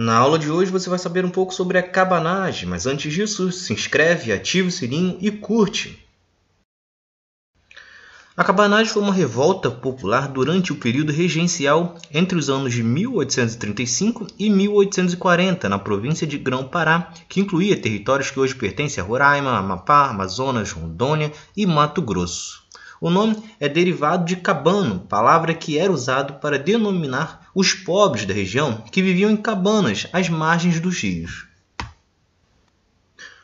Na aula de hoje você vai saber um pouco sobre a cabanagem, mas antes disso, se inscreve, ativa o sininho e curte. A cabanagem foi uma revolta popular durante o período regencial entre os anos de 1835 e 1840 na província de Grão-Pará, que incluía territórios que hoje pertencem a Roraima, Amapá, Amazonas, Rondônia e Mato Grosso. O nome é derivado de cabano, palavra que era usado para denominar os pobres da região que viviam em cabanas às margens dos rios.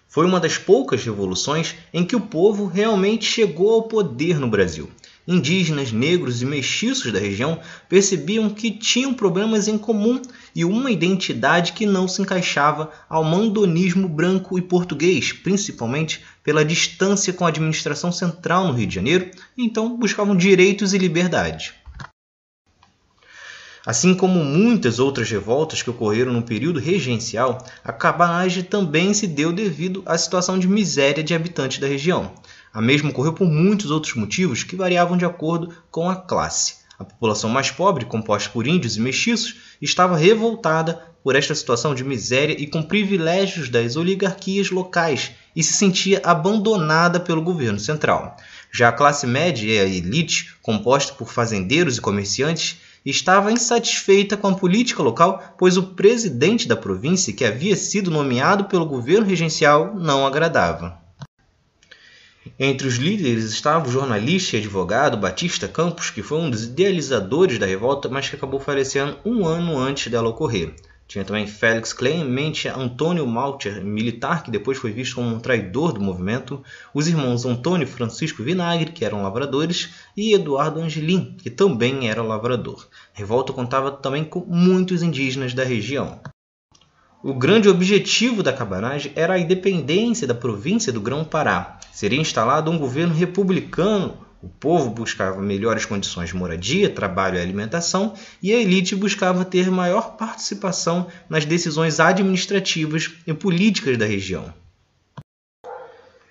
Foi uma das poucas revoluções em que o povo realmente chegou ao poder no Brasil indígenas, negros e mestiços da região percebiam que tinham problemas em comum e uma identidade que não se encaixava ao mandonismo branco e português, principalmente pela distância com a administração central no Rio de Janeiro, então buscavam direitos e liberdade. Assim como muitas outras revoltas que ocorreram no período regencial, a cabanagem também se deu devido à situação de miséria de habitantes da região. A mesma ocorreu por muitos outros motivos que variavam de acordo com a classe. A população mais pobre, composta por índios e mestiços, estava revoltada por esta situação de miséria e com privilégios das oligarquias locais e se sentia abandonada pelo governo central. Já a classe média e a elite, composta por fazendeiros e comerciantes, estava insatisfeita com a política local, pois o presidente da província, que havia sido nomeado pelo governo regencial, não agradava. Entre os líderes estava o jornalista e advogado Batista Campos, que foi um dos idealizadores da revolta, mas que acabou falecendo um ano antes dela ocorrer. Tinha também Félix Clemente Antônio Malcher, militar que depois foi visto como um traidor do movimento, os irmãos Antônio Francisco Vinagre, que eram lavradores, e Eduardo Angelim, que também era lavrador. A revolta contava também com muitos indígenas da região. O grande objetivo da cabanagem era a independência da província do Grão-Pará. Seria instalado um governo republicano. O povo buscava melhores condições de moradia, trabalho e alimentação, e a elite buscava ter maior participação nas decisões administrativas e políticas da região.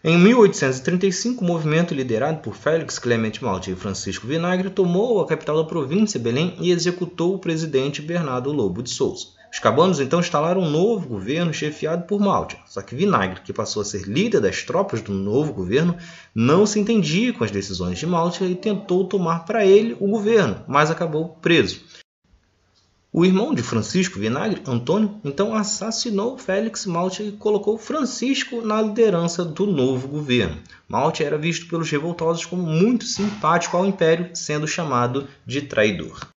Em 1835, o movimento liderado por Félix Clemente Malte e Francisco Vinagre tomou a capital da província, Belém, e executou o presidente Bernardo Lobo de Souza. Os cabanos então instalaram um novo governo chefiado por Malte. Só que Vinagre, que passou a ser líder das tropas do novo governo, não se entendia com as decisões de Malte e tentou tomar para ele o governo, mas acabou preso. O irmão de Francisco Vinagre, Antônio, então assassinou Félix Malte e colocou Francisco na liderança do novo governo. Malte era visto pelos revoltosos como muito simpático ao império, sendo chamado de traidor.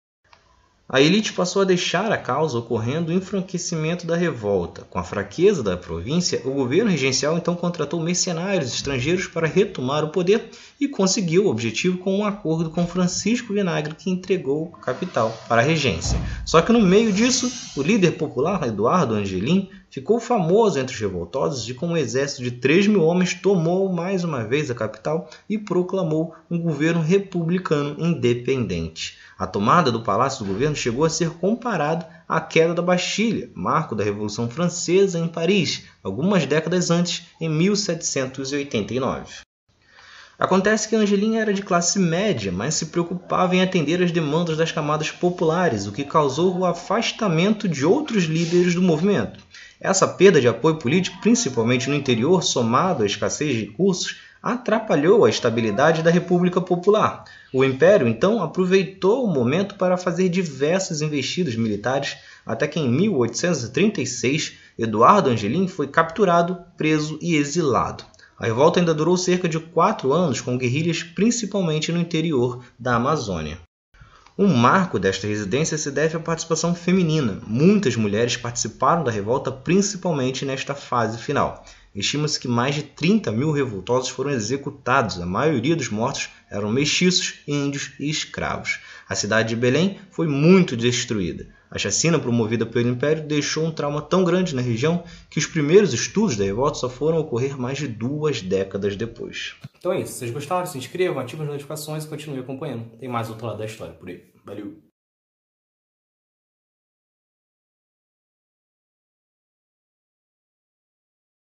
A elite passou a deixar a causa ocorrendo o enfraquecimento da revolta. Com a fraqueza da província, o governo regencial então contratou mercenários estrangeiros para retomar o poder e conseguiu o objetivo com um acordo com Francisco Vinagre, que entregou a capital para a regência. Só que no meio disso, o líder popular Eduardo Angelim ficou famoso entre os revoltosos de como um exército de 3 mil homens tomou mais uma vez a capital e proclamou um governo republicano independente. A tomada do Palácio do Governo chegou a ser comparado à queda da Bastilha, marco da Revolução Francesa em Paris, algumas décadas antes, em 1789. Acontece que Angelim era de classe média, mas se preocupava em atender às demandas das camadas populares, o que causou o afastamento de outros líderes do movimento. Essa perda de apoio político, principalmente no interior, somado à escassez de recursos, atrapalhou a estabilidade da República Popular. O Império, então, aproveitou o momento para fazer diversas investidas militares, até que em 1836 Eduardo Angelim foi capturado, preso e exilado. A revolta ainda durou cerca de quatro anos, com guerrilhas principalmente no interior da Amazônia. Um marco desta residência se deve à participação feminina. Muitas mulheres participaram da revolta, principalmente nesta fase final. Estima-se que mais de 30 mil revoltosos foram executados. A maioria dos mortos eram mestiços, índios e escravos. A cidade de Belém foi muito destruída. A chacina promovida pelo Império deixou um trauma tão grande na região que os primeiros estudos da revolta só foram ocorrer mais de duas décadas depois. Então é isso. Se vocês gostaram, se inscrevam, ativem as notificações e continuem acompanhando. Tem mais outro lado da história por aí. Valeu!